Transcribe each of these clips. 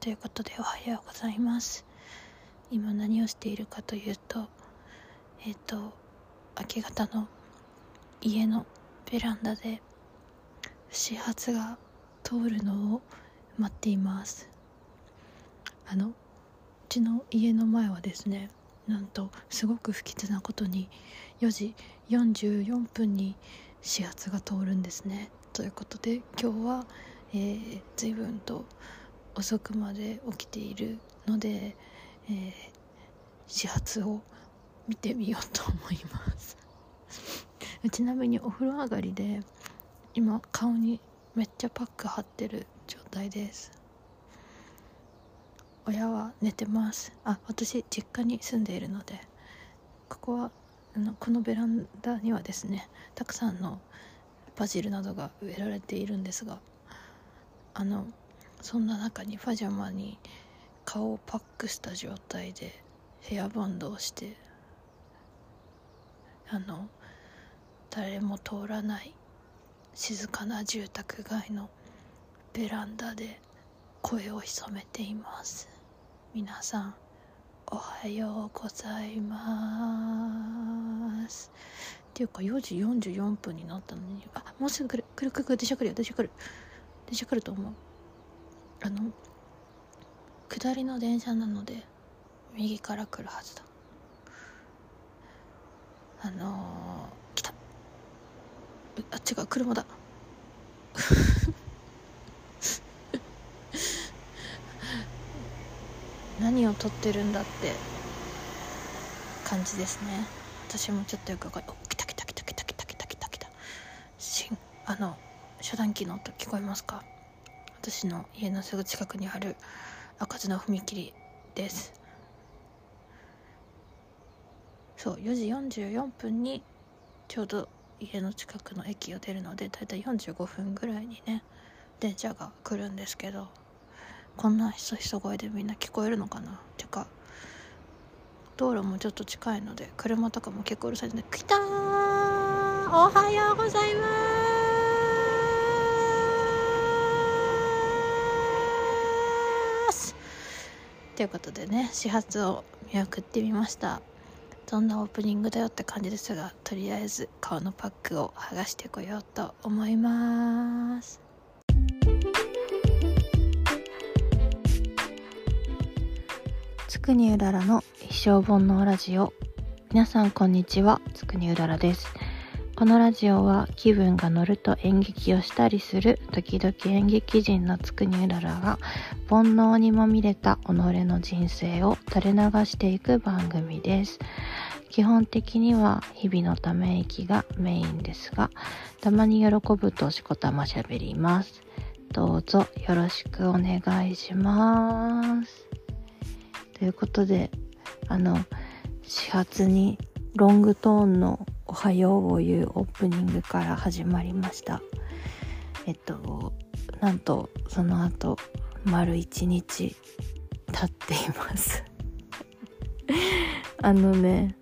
ということでおはようございます。今何をしているかというとえっ、ー、と明け方の家のベランダで始発が通るのを待っています。あのうちの家の前はですねなんとすごく不吉なことに4時44分に始発が通るんですね。ということで今日は、えー、随分と遅くまで起きているので、えー、始発を見てみようと思います。ちなみにお風呂上がりで今顔にめっちゃパック貼ってる状態です。親は寝てます。あ私実家に住んでいるのでここはあのこのベランダにはですねたくさんのバジルなどが植えられているんですがあのそんな中にパジャマに顔をパックした状態でヘアバンドをしてあの誰も通らない静かな住宅街のベランダで声を潜めています。皆さんおはようございます。っていうか4時44分になったのにあもうすぐ来る来る来る来る電車来るよ電車来る。電車来ると思う。あの下りの電車なので右から来るはずだ。あのー、来た。あ違う車だ。何を撮ってるんだって感じですね。私もちょっとよく分かるお来た来た来た来た来た来た来た来たしんあの遮断機の音聞こえますか？私の家のすぐ近くにある開かずの踏切です。そう4時44分にちょうど家の近くの駅を出るのでだいたい45分ぐらいにね電車が来るんですけどこんなひそひそ声でみんな聞こえるのかな？てか道路もちょっと近いので車とかも結構うるさいので「来たーおはようございます」ということでね始発を見送ってみました。どんなオープニングだよって感じですがとりあえず顔のパックを剥がしてこようと思います。つくにうららの一生本のラジオ。皆さんこんにちはつくにうららです。このラジオは気分が乗ると演劇をしたりする時々演劇人のつくにうららが煩悩にまみれた己の人生を垂れ流していく番組です。基本的には日々のため息がメインですが、たまに喜ぶとしこたましゃべります。どうぞよろしくお願いします。ということで、あの、始発にロングトーンのおはようを言うオープニングから始まりました。えっとなんとその後丸一日経っています。あのね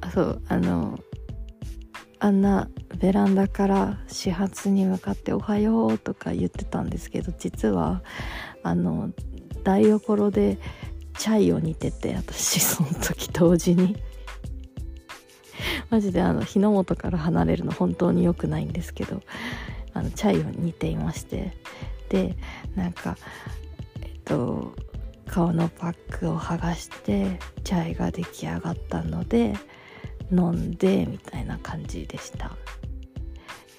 あそうあのあんなベランダから始発に向かって「おはよう」とか言ってたんですけど実はあの台所でチャイを煮てて私その時同時に。マジであの火の元から離れるの本当に良くないんですけどあのチャイを煮ていましてでなんかえっと顔のパックを剥がしてチャイが出来上がったので飲んでみたいな感じでした。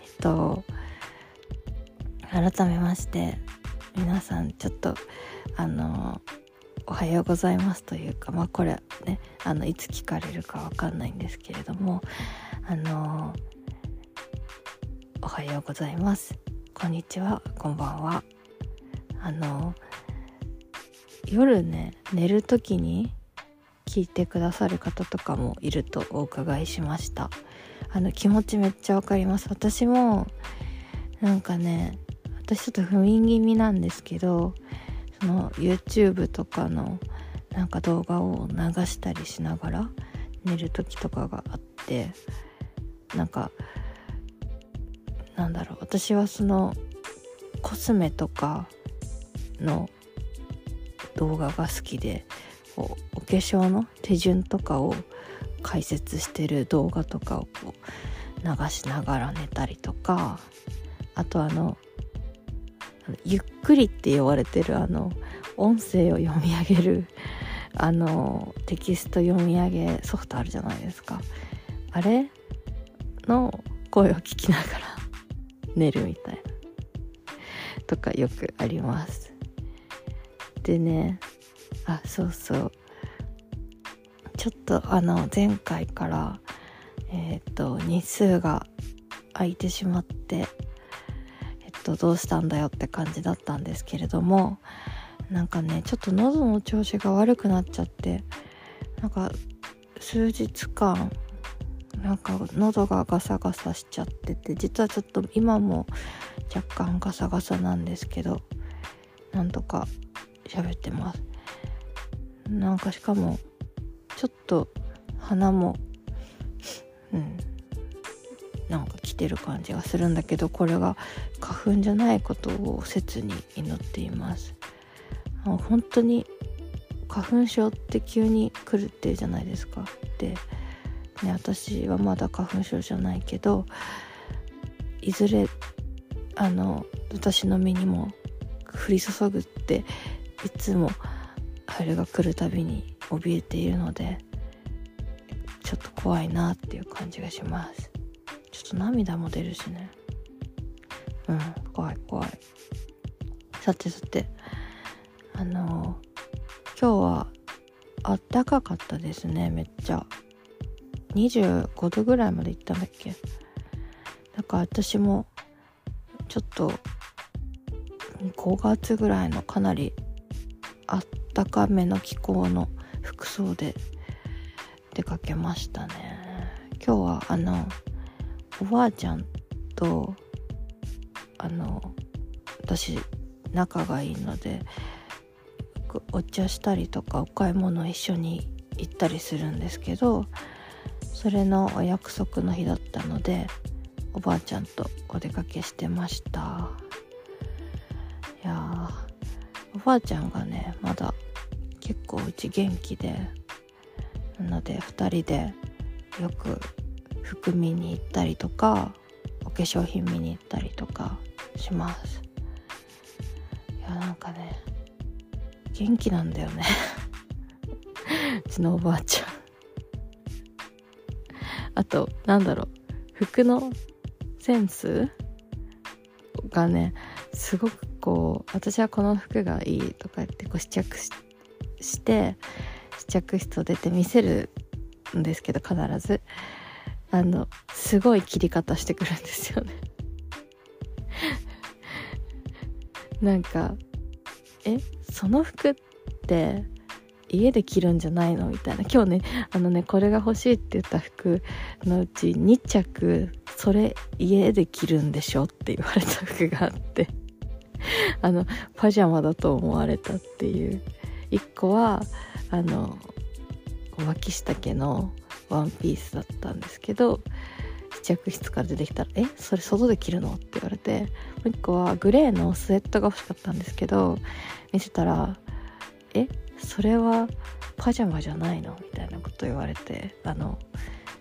えっと改めまして皆さんちょっとあのおはようございますというかまあこれねあのいつ聞かれるかわかんないんですけれどもあのおはようございます。こんにちは。こんばんは。あの夜ね寝る時に聞いてくださる方とかもいるとお伺いしました。あの気持ちめっちゃわかります。私もなんかね私ちょっと不眠気味なんですけどその YouTube とかのなんか動画を流したりしながら寝る時とかがあってなんかなんだろう私はそのコスメとかの動画が好きでこうお化粧の手順とかを解説してる動画とかをこう流しながら寝たりとかあとあのゆっくりって言われてるあの音声を読み上げる あのテキスト読み上げソフトあるじゃないですか。あれの声を聞きながら 寝るみたいな。とかよくあります。でねあそうそう。ちょっとあの前回からえっ、ー、と日数が空いてしまってとどうしたんだよって感じだったんですけれどもなんかねちょっと喉の調子が悪くなっちゃってなんか数日間なんか喉がガサガサしちゃってて実はちょっと今も若干ガサガサなんですけどなんとか喋ってます。なんかしかもちょっと鼻もうんなんか来てる感じがするんだけどこれが花粉じゃないことを切に祈っています。本当に花粉症って急に来るっていうじゃないですか。で、ね、私はまだ花粉症じゃないけどいずれあの私の身にも降り注ぐっていつもあれが来るたびに怯えているのでちょっと怖いなっていう感じがします。と涙も出るしね。うん怖い怖い。さてさて。あの今日はあったかかったですねめっちゃ。25度ぐらいまで行ったんだっけ。だか私もちょっと5月ぐらいのかなりあったかめの気候の服装で出かけましたね。今日はあのおばあちゃんとあの私仲がいいのでお茶したりとかお買い物一緒に行ったりするんですけどそれのお約束の日だったのでおばあちゃんとお出かけしてました。いやおばあちゃんがねまだ結構うち元気でなので2人でよく服見に行ったりとかお化粧品見に行ったりとかします。いやなんかね元気なんだよね。うちのおばあちゃん。あとなんだろう。服のセンスがねすごくこう私はこの服がいいとか言ってこう試着して試着室を出て見せるんですけど必ず。あのすごい切り方してくるんですよね。なんかえその服って家で着るんじゃないの？みたいな。今日ねあのねこれが欲しいって言った服のうち2着それ家で着るんでしょって言われた服があって。あのパジャマだと思われたっていう。1個はあの脇下家のワンピースだったんですけど試着室から出てきたら「えそれ外で着るの?」って言われてもう一個はグレーのスウェットが欲しかったんですけど見せたら「えそれはパジャマじゃないの?」みたいなこと言われてあの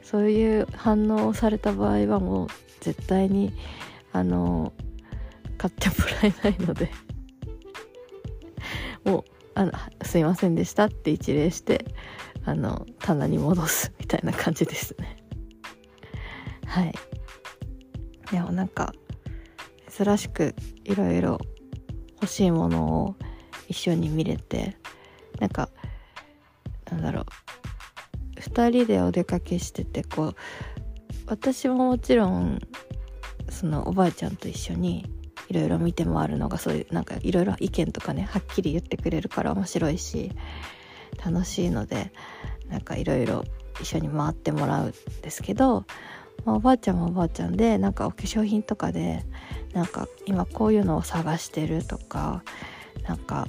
そういう反応をされた場合はもう絶対にあの買ってもらえないので もうあの「すいませんでした」って一礼してあの棚に戻すみたいな感じですね。はい。でもなんか珍しくいろいろ欲しいものを一緒に見れてなんかなんだろう。2人でお出かけしててこう私ももちろんそのおばあちゃんと一緒にいろいろ見て回るのがそういうなんかいろいろ意見とかねはっきり言ってくれるから面白いし楽しいのでなんかいろいろ一緒に回ってもらうんですけど、まあ、おばあちゃんもおばあちゃんでなんかお化粧品とかでなんか今こういうのを探してるとかなんか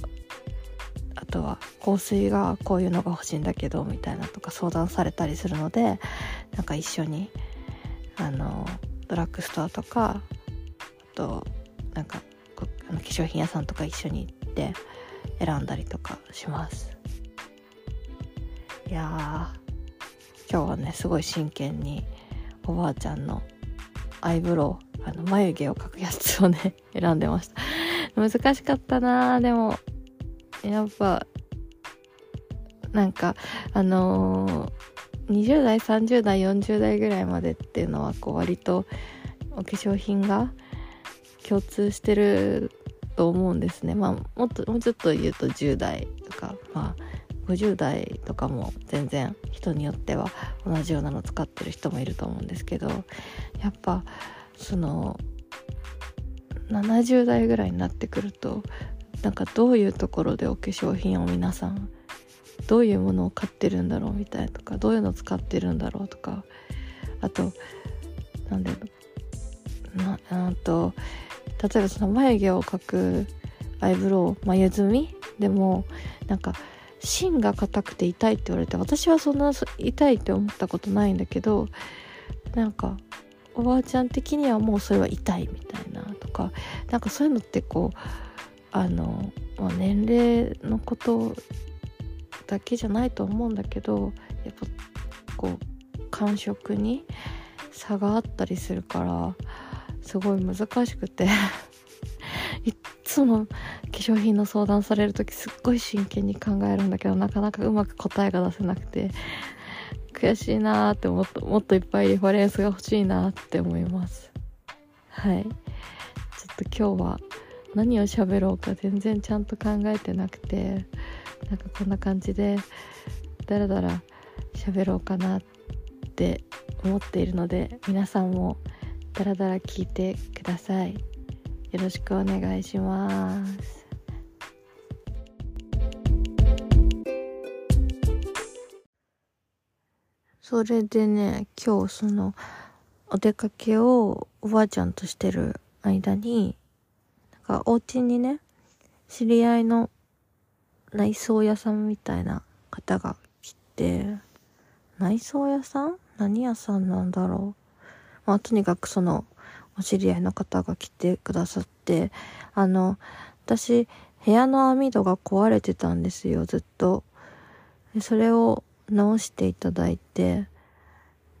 あとは香水がこういうのが欲しいんだけどみたいなとか相談されたりするのでなんか一緒にあのドラッグストアとかあとなんかあの化粧品屋さんとか一緒に行って選んだりとかします。やー今日はねすごい真剣におばあちゃんのアイブロウあの眉毛を描くやつをね 選んでました。難しかったなでも。やっぱなんかあのー、20代30代40代ぐらいまでっていうのはこう割とお化粧品が共通してると思うんですね。まあもっともうちょっと言うと10代とかまあ50代とかも全然人によっては同じようなの使ってる人もいると思うんですけどやっぱその70代ぐらいになってくるとなんかどういうところでお化粧品を皆さんどういうものを買ってるんだろうみたいとかどういうの使ってるんだろうとかあとなんでなあと例えばその眉毛を描くアイブロウ眉墨でもなんか芯が硬くて痛いって言われて私はそんな痛いって思ったことないんだけどなんかおばあちゃん的にはもうそれは痛いみたいなとかなんかそういうのってこうあの、まあ、年齢のことだけじゃないと思うんだけどやっぱこう感触に差があったりするからすごい難しくて つも化粧品の相談される時すっごい真剣に考えるんだけどなかなかうまく答えが出せなくて悔しいなーってもっともっといっぱいリファレンスが欲しいなって思います。はい。ちょっと今日は何を喋ろうか全然ちゃんと考えてなくてなんかこんな感じでだらだら喋ろうかなって思っているので皆さんもダラダラ聞いてください。よろしくお願いします。それでね今日そのお出かけをおばあちゃんとしてる間になんかお家にね知り合いの内装屋さんみたいな方が来て内装屋さん？何屋さんなんだろう？まあとにかくそのお知り合いの方が来てくださってあの私部屋の網戸が壊れてたんですよずっと。それを直していただいて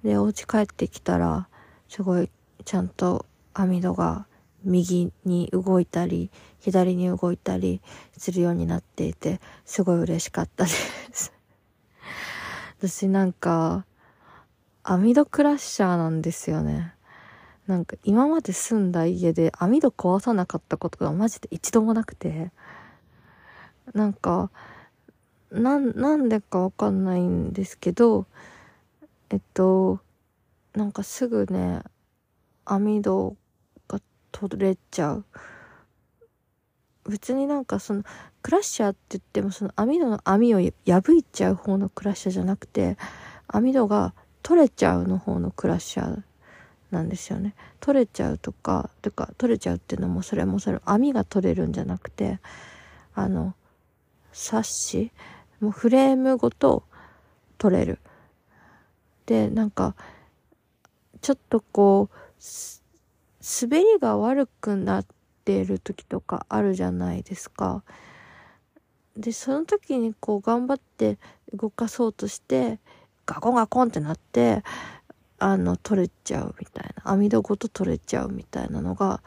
でお家帰ってきたらすごいちゃんと網戸が右に動いたり左に動いたりするようになっていてすごい嬉しかったです。私なんか網戸クラッシャーなんですよね。なんか今まで住んだ家で網戸壊さなかったことがマジで一度もなくてなんかなんなんでかわかんないんですけどえっとなんかすぐね網戸が取れちゃう。別になんかそのクラッシャーって言ってもその網戸の網を破いちゃう方のクラッシャーじゃなくて網戸が取れちゃうの方のクラッシャーなんですよね取れちゃうとかとか取れちゃうっていうのもそれもそれ網が取れるんじゃなくてあのサッシもうフレームごと取れるでなんかちょっとこう滑りが悪くなっている時とかあるじゃないですか。でその時にこう頑張って動かそうとしてガコンガコンってなってあの取れちゃうみたいな網戸ごと取れちゃうみたいなのが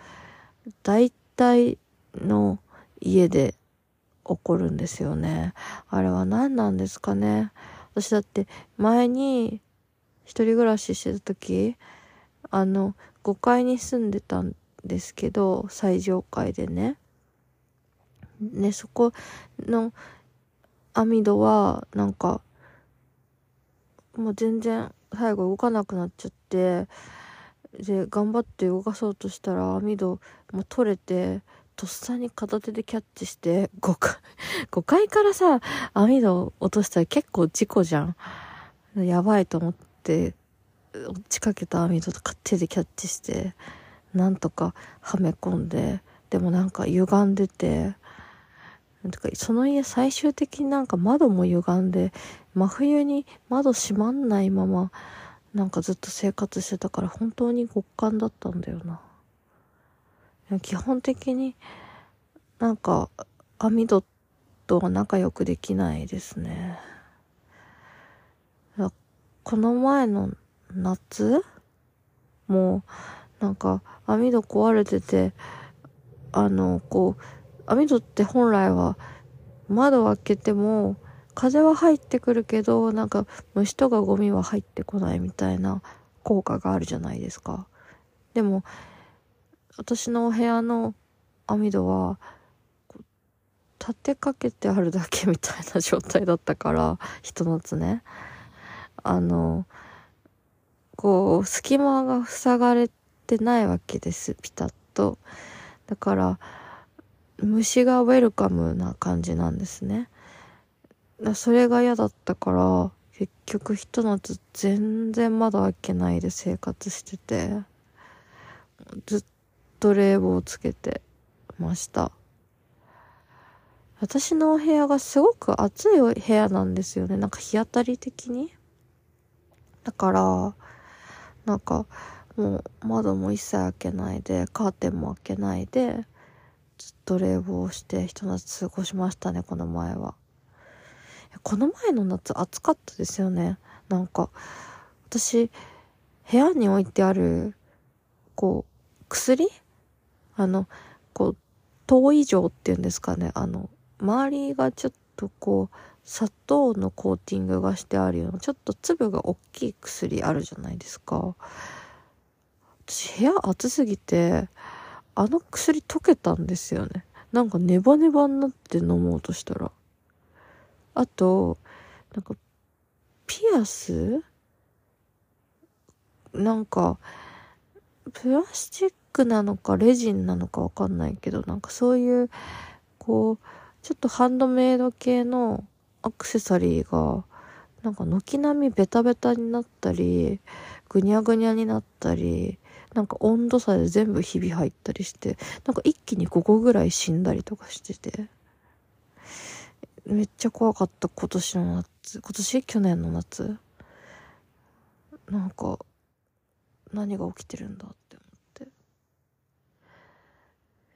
大体の家で起こるんですよね。あれは何なんですかね。私だって前に一人暮らししてた時あの5階に住んでたんですけど最上階でねねそこの網戸はなんかもう全然最後動かなくなっちゃってで頑張って動かそうとしたら網戸も取れてとっさに片手でキャッチして5階 ,5 階からさ網戸落としたら結構事故じゃん。やばいと思って落ちかけた網戸とか手でキャッチしてなんとかはめ込んででもなんか歪んでてその家最終的になんか窓も歪んで真冬に窓閉まんないままなんかずっと生活してたから本当に極寒だったんだよな基本的になんか網戸とは仲良くできないですね。この前の夏もう、なんか、網戸壊れてて、あの、こう、網戸って本来は窓を開けても風は入ってくるけど、なんか虫とかゴミは入ってこないみたいな効果があるじゃないですか。でも、私のお部屋の網戸は、立てかけてあるだけみたいな状態だったから、ひと夏ね。あの、こう、隙間が塞がれてないわけです、ピタッと。だから、虫がウェルカムな感じなんですね。それが嫌だったから、結局ひと夏全然窓開けないで生活してて、ずっと冷房つけてました。私のお部屋がすごく暑い部屋なんですよね。なんか日当たり的に。だから、なんか、もう窓も一切開けないで、カーテンも開けないで、と冷房してひと夏過ごしましたね、この前は。この前の夏暑かったですよね。なんか、私、部屋に置いてある、こう、薬？あの、こう、糖以上っていうんですかね。あの、周りがちょっとこう砂糖のコーティングがしてあるようなちょっと粒が大きい薬あるじゃないですか私部屋暑すぎてあの薬溶けたんですよね。なんかネバネバになって飲もうとしたら。あとなんかピアス？なんかプラスチックなのかレジンなのかわかんないけどなんかそういうこうちょっとハンドメイド系のアクセサリーが、なんか軒並みベタベタになったり、ぐにゃぐにゃになったり、なんか温度差で全部ひび入ったりして、なんか一気に5個ぐらい死んだりとかしてて、めっちゃ怖かった今年の夏。今年？去年の夏。なんか、何が起きてるんだって思って。い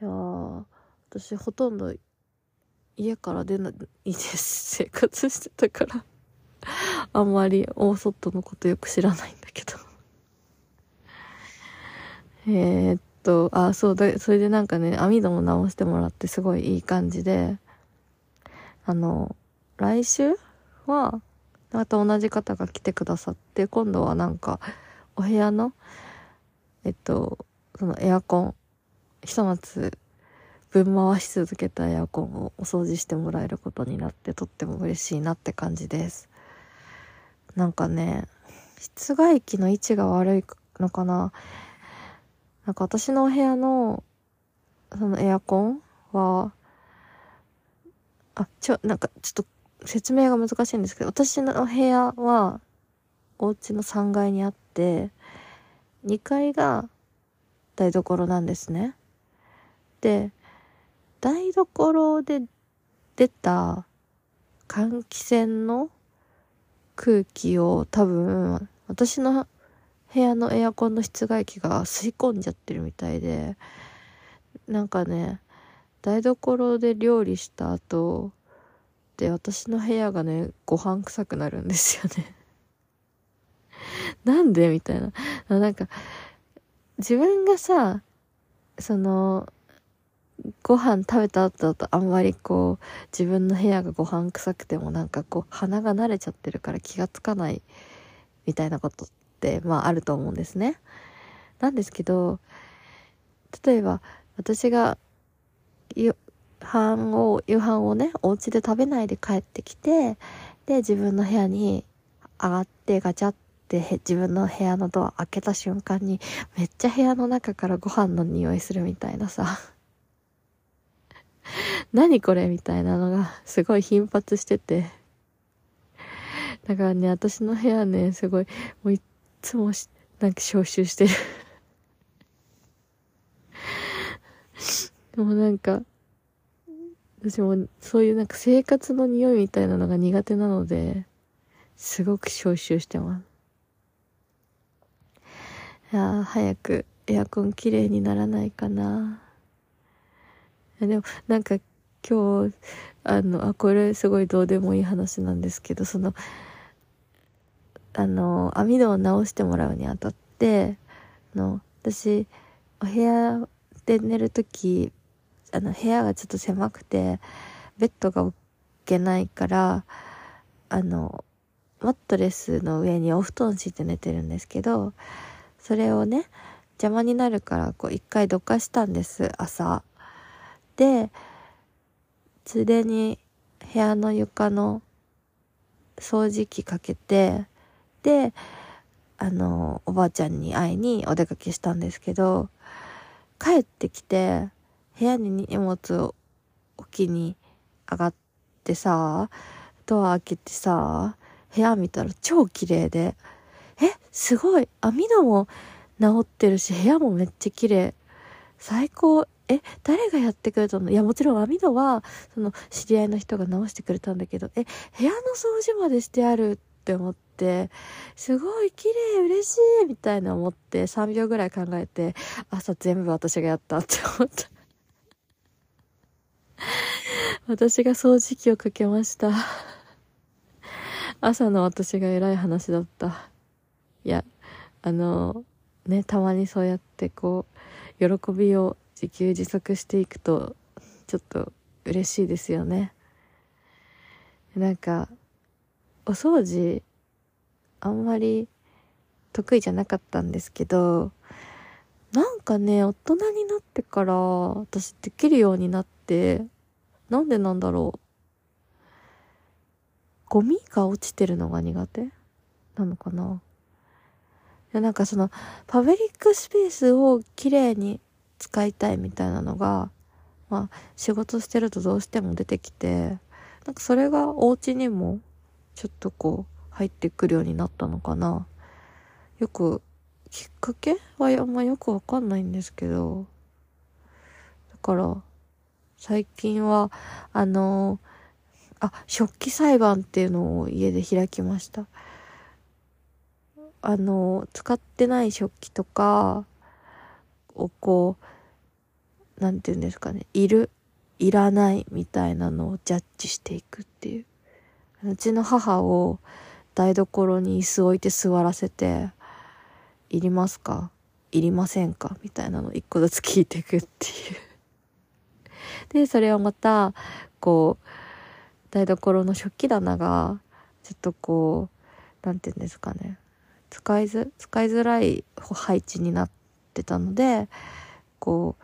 やー、私ほとんど家から出ないで。生活してたからあんまり大外のことよく知らないんだけどえっと、あ、そうだ、それでなんかね、網戸も直してもらってすごいいい感じで、あの、来週は、また同じ方が来てくださって、今度はなんか、お部屋の、えっと、そのエアコン、ひと夏分回し続けたエアコンをお掃除してもらえることになってとっても嬉しいなって感じです。なんかね、室外機の位置が悪いのかななんか私のお部屋のそのエアコンは、あ、ちょ、なんかちょっと説明が難しいんですけど、私のお部屋はお家の3階にあって、2階が台所なんですね。で、台所で出た換気扇の空気を多分私の部屋のエアコンの室外機が吸い込んじゃってるみたいでなんかね台所で料理した後で私の部屋がねご飯臭くなるんですよね。なんでみたいな。なんか自分がさそのご飯食べた後だとあんまりこう自分の部屋がご飯臭くてもなんかこう鼻が慣れちゃってるから気がつかないみたいなことってまああると思うんですね。なんですけど例えば私が夕飯を夕飯をねお家で食べないで帰ってきてで自分の部屋に上がってガチャって自分の部屋のドア開けた瞬間にめっちゃ部屋の中からご飯の匂いするみたいなさ 何これみたいなのがすごい頻発してて。だからね、私の部屋ね、すごい、もういつもしなんか消臭してるでもなんか、私もそういうなんか生活の匂いみたいなのが苦手なので、すごく消臭してます。いや早くエアコン綺麗にならないかな。でも、なんか、今日、あの、あ、これすごいどうでもいい話なんですけど、その、あの、網戸を直してもらうにあたって、あの、私、お部屋で寝るとき、あの、部屋がちょっと狭くて、ベッドが置けないから、あの、マットレスの上にお布団敷いて寝てるんですけど、それをね、邪魔になるから、こう一回どかしたんです、朝。で、ついでに部屋の床の掃除機かけて、で、あの、おばあちゃんに会いにお出かけしたんですけど、帰ってきて、部屋に荷物を置きに上がってさ、ドア開けてさ、部屋見たら超綺麗で、え、すごい網戸も治ってるし、部屋もめっちゃ綺麗。最高。え、誰がやってくれたの？いや、もちろん網戸は、その、知り合いの人が直してくれたんだけど、え、部屋の掃除までしてあるって思って、すごい綺麗、嬉しいみたいな思って、3秒ぐらい考えて、朝全部私がやったって思った。私が掃除機をかけました。朝の私が偉い話だった。いや、あの、ね、たまにそうやってこう、喜びを自給自足していくと、ちょっと嬉しいですよね。なんか、お掃除、あんまり得意じゃなかったんですけど、なんかね、大人になってから私できるようになって、なんでなんだろう。ゴミが落ちてるのが苦手？なのかな？なんかその、パブリックスペースをきれいに使いたいみたいなのが、まあ、仕事してるとどうしても出てきて、なんかそれがお家にも、ちょっとこう、入ってくるようになったのかな。よく、きっかけはあんまよくわかんないんですけど、だから、最近は、あのーあ、食器裁判っていうのを家で開きました。あの、使ってない食器とかをこう、なんて言うんですかね、いる、いらないみたいなのをジャッジしていくっていう。うちの母を台所に椅子置いて座らせて、いりますか？いりませんか？みたいなのを一個ずつ聞いていくっていう。で、それをまた、こう、台所の食器棚が、ちょっとこう、なんて言うんですかね。使いづ、使いづらい配置になってたので、こう、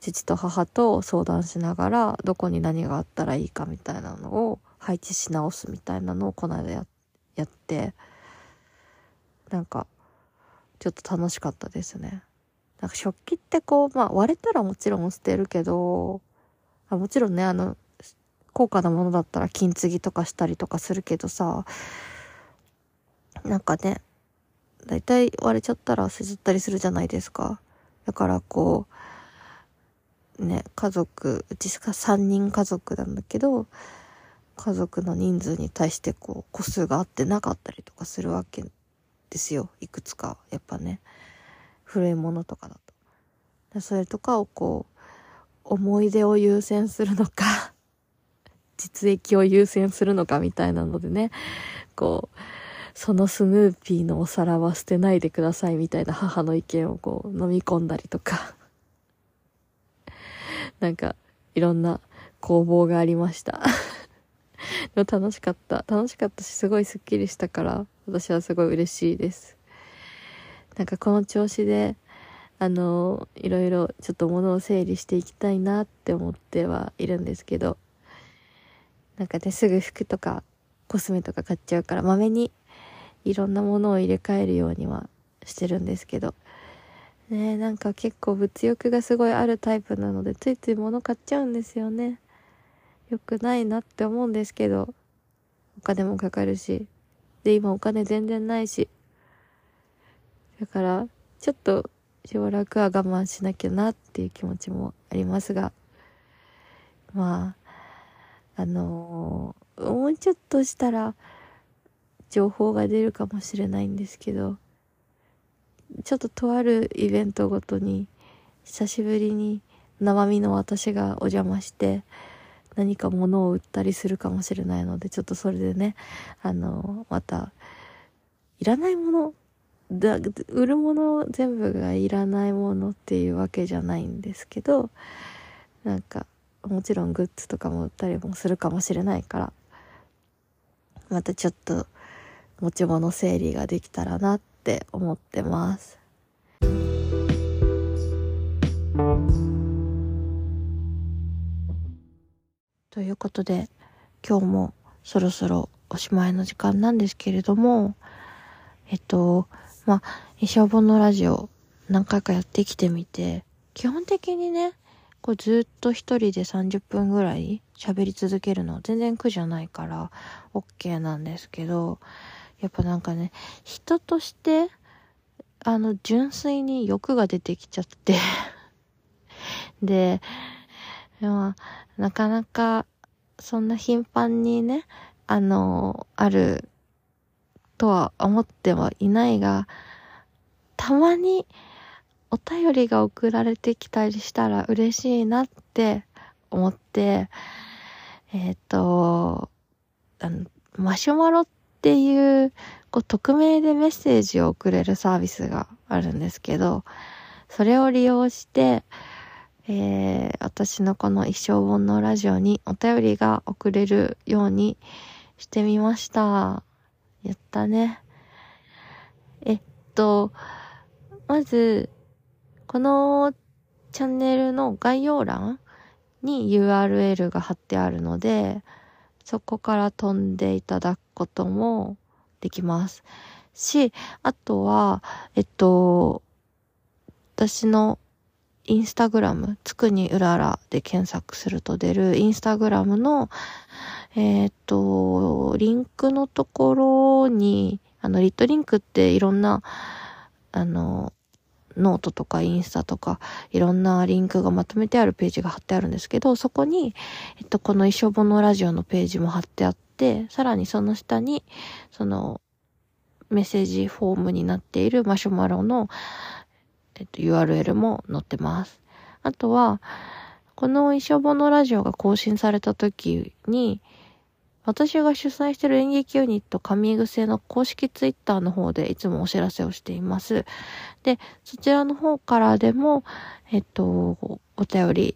父と母と相談しながら、どこに何があったらいいかみたいなのを配置し直すみたいなのをこの間やってやって、なんか、ちょっと楽しかったですね。なんか食器ってこう、まあ割れたらもちろん捨てるけど、あもちろんね、あの、高価なものだったら金継ぎとかしたりとかするけどさ、なんかね、だいたい割れちゃったら削ったりするじゃないですか。だからこう、ね、家族、うち3人家族なんだけど、家族の人数に対してこう、個数が合ってなかったりとかするわけですよ。いくつか。やっぱね、古いものとかだと。それとかをこう、思い出を優先するのか 実益を優先するのかみたいなのでね、こう、そのスヌーピーのお皿は捨てないでくださいみたいな母の意見をこう飲み込んだりとか、なんかいろんな攻防がありました。でも楽しかった。楽しかったし、すごいスッキリしたから、私はすごい嬉しいです。なんかこの調子で、あの、いろいろちょっと物を整理していきたいなって思ってはいるんですけど、なんかね、すぐ服とかコスメとか買っちゃうから、まめにいろんなものを入れ替えるようにはしてるんですけど。ねなんか結構物欲がすごいあるタイプなので、ついつい物買っちゃうんですよね。良くないなって思うんですけど、お金もかかるし。で、今お金全然ないし。だから、ちょっとしばらくは我慢しなきゃなっていう気持ちもありますが、まあ、あのー、もうちょっとしたら情報が出るかもしれないんですけど、ちょっととあるイベントごとに久しぶりに生身の私がお邪魔して、何か物を売ったりするかもしれないので、ちょっとそれでね、あの、また、いらないもの、だ、売るもの全部がいらないものっていうわけじゃないんですけど、なんか、もちろんグッズとかも売ったりもするかもしれないから、またちょっと持ち物整理ができたらなって思ってます。ということで、今日もそろそろおしまいの時間なんですけれども、えっと、まあ、衣装本のラジオ何回かやってきてみて、基本的にね、こうずっと一人で30分ぐらい喋り続けるの全然苦じゃないから OK なんですけど、やっぱなんかね、人として、あの、純粋に欲が出てきちゃって で、まあ、なかなか、そんな頻繁にね、あの、ある、とは思ってはいないが、たまにお便りが送られてきたりしたら嬉しいなって思って、えっ、ー、と、あの、マシュマロっていう、こう、匿名でメッセージを送れるサービスがあるんですけど、それを利用して、えー、私のこの一生本のラジオにお便りが送れるようにしてみました。やったね。えっと、まず、このチャンネルの概要欄に URL が貼ってあるので、そこから飛んでいただくこともできます。し、あとは、えっと、私のインスタグラム、つくにうららで検索すると出るインスタグラムの、えっ、と、リンクのところに、あの、 lit.link っていろんな、あの、ノートとかインスタとか、いろんなリンクがまとめてあるページが貼ってあるんですけど、そこに、えっと、この一生本のラジオのページも貼ってあって、さらにその下に、その、メッセージフォームになっているマシュマロの、えっと、URL も載ってます。あとは、この一生本のラジオが更新された時に、私が主催している演劇ユニット神癖の公式ツイッターの方でいつもお知らせをしています。で、そちらの方からでも、えっと、お便り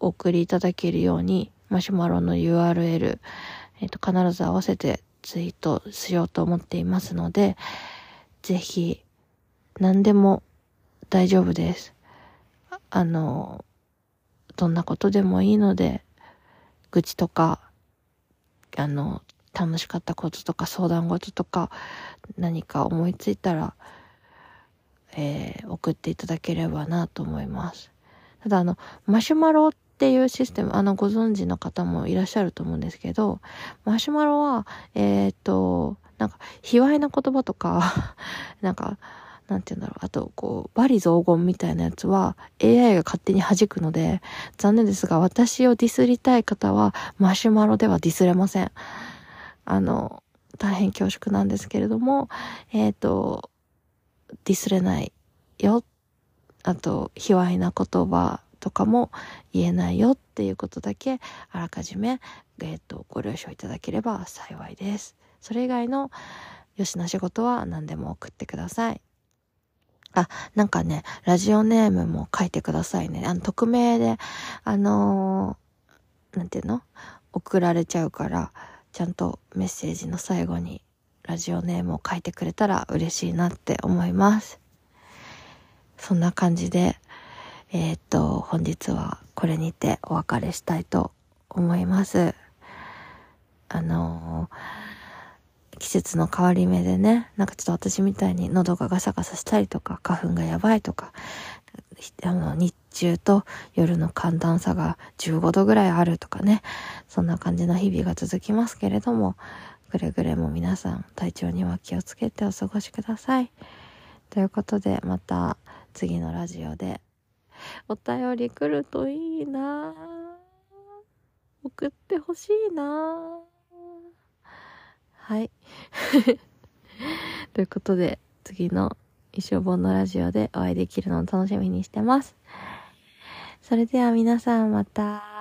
お送りいただけるように、マシュマロの URL、えっと、必ず合わせてツイートしようと思っていますので、ぜひ、何でも大丈夫です。あの、どんなことでもいいので、愚痴とか、あの、楽しかったこととか相談事とか何か思いついたら、えー、送っていただければなと思います。ただあの、マシュマロっていうシステム、あの、ご存知の方もいらっしゃると思うんですけど、マシュマロは、えっ、と、なんか、卑猥な言葉とか なんか、なんて言うんだろう。あと、こう、バリ雑言みたいなやつは AI が勝手に弾くので、残念ですが、私をディスりたい方は、マシュマロではディスれません。あの、大変恐縮なんですけれども、えっ、ー、と、ディスれないよ。あと、卑猥な言葉とかも言えないよっていうことだけ、あらかじめ、えっ、ー、と、ご了承いただければ幸いです。それ以外の、よしな仕事は何でも送ってください。あ、なんかね、ラジオネームも書いてくださいね。あの、匿名で、あのー、なんていうの？送られちゃうから、ちゃんとメッセージの最後にラジオネームを書いてくれたら嬉しいなって思います。そんな感じで、えー、っと、本日はこれにてお別れしたいと思います。あのー季節の変わり目でね、なんかちょっと私みたいに喉がガサガサしたりとか、花粉がやばいとか、あの、日中と夜の寒暖差が15度ぐらいあるとかね、そんな感じの日々が続きますけれども、くれぐれも皆さん体調には気をつけてお過ごしください。ということで、また次のラジオでお便り来るといいな送ってほしいなはい。ということで、次の一生本のラジオでお会いできるのを楽しみにしてます。それでは皆さんまた。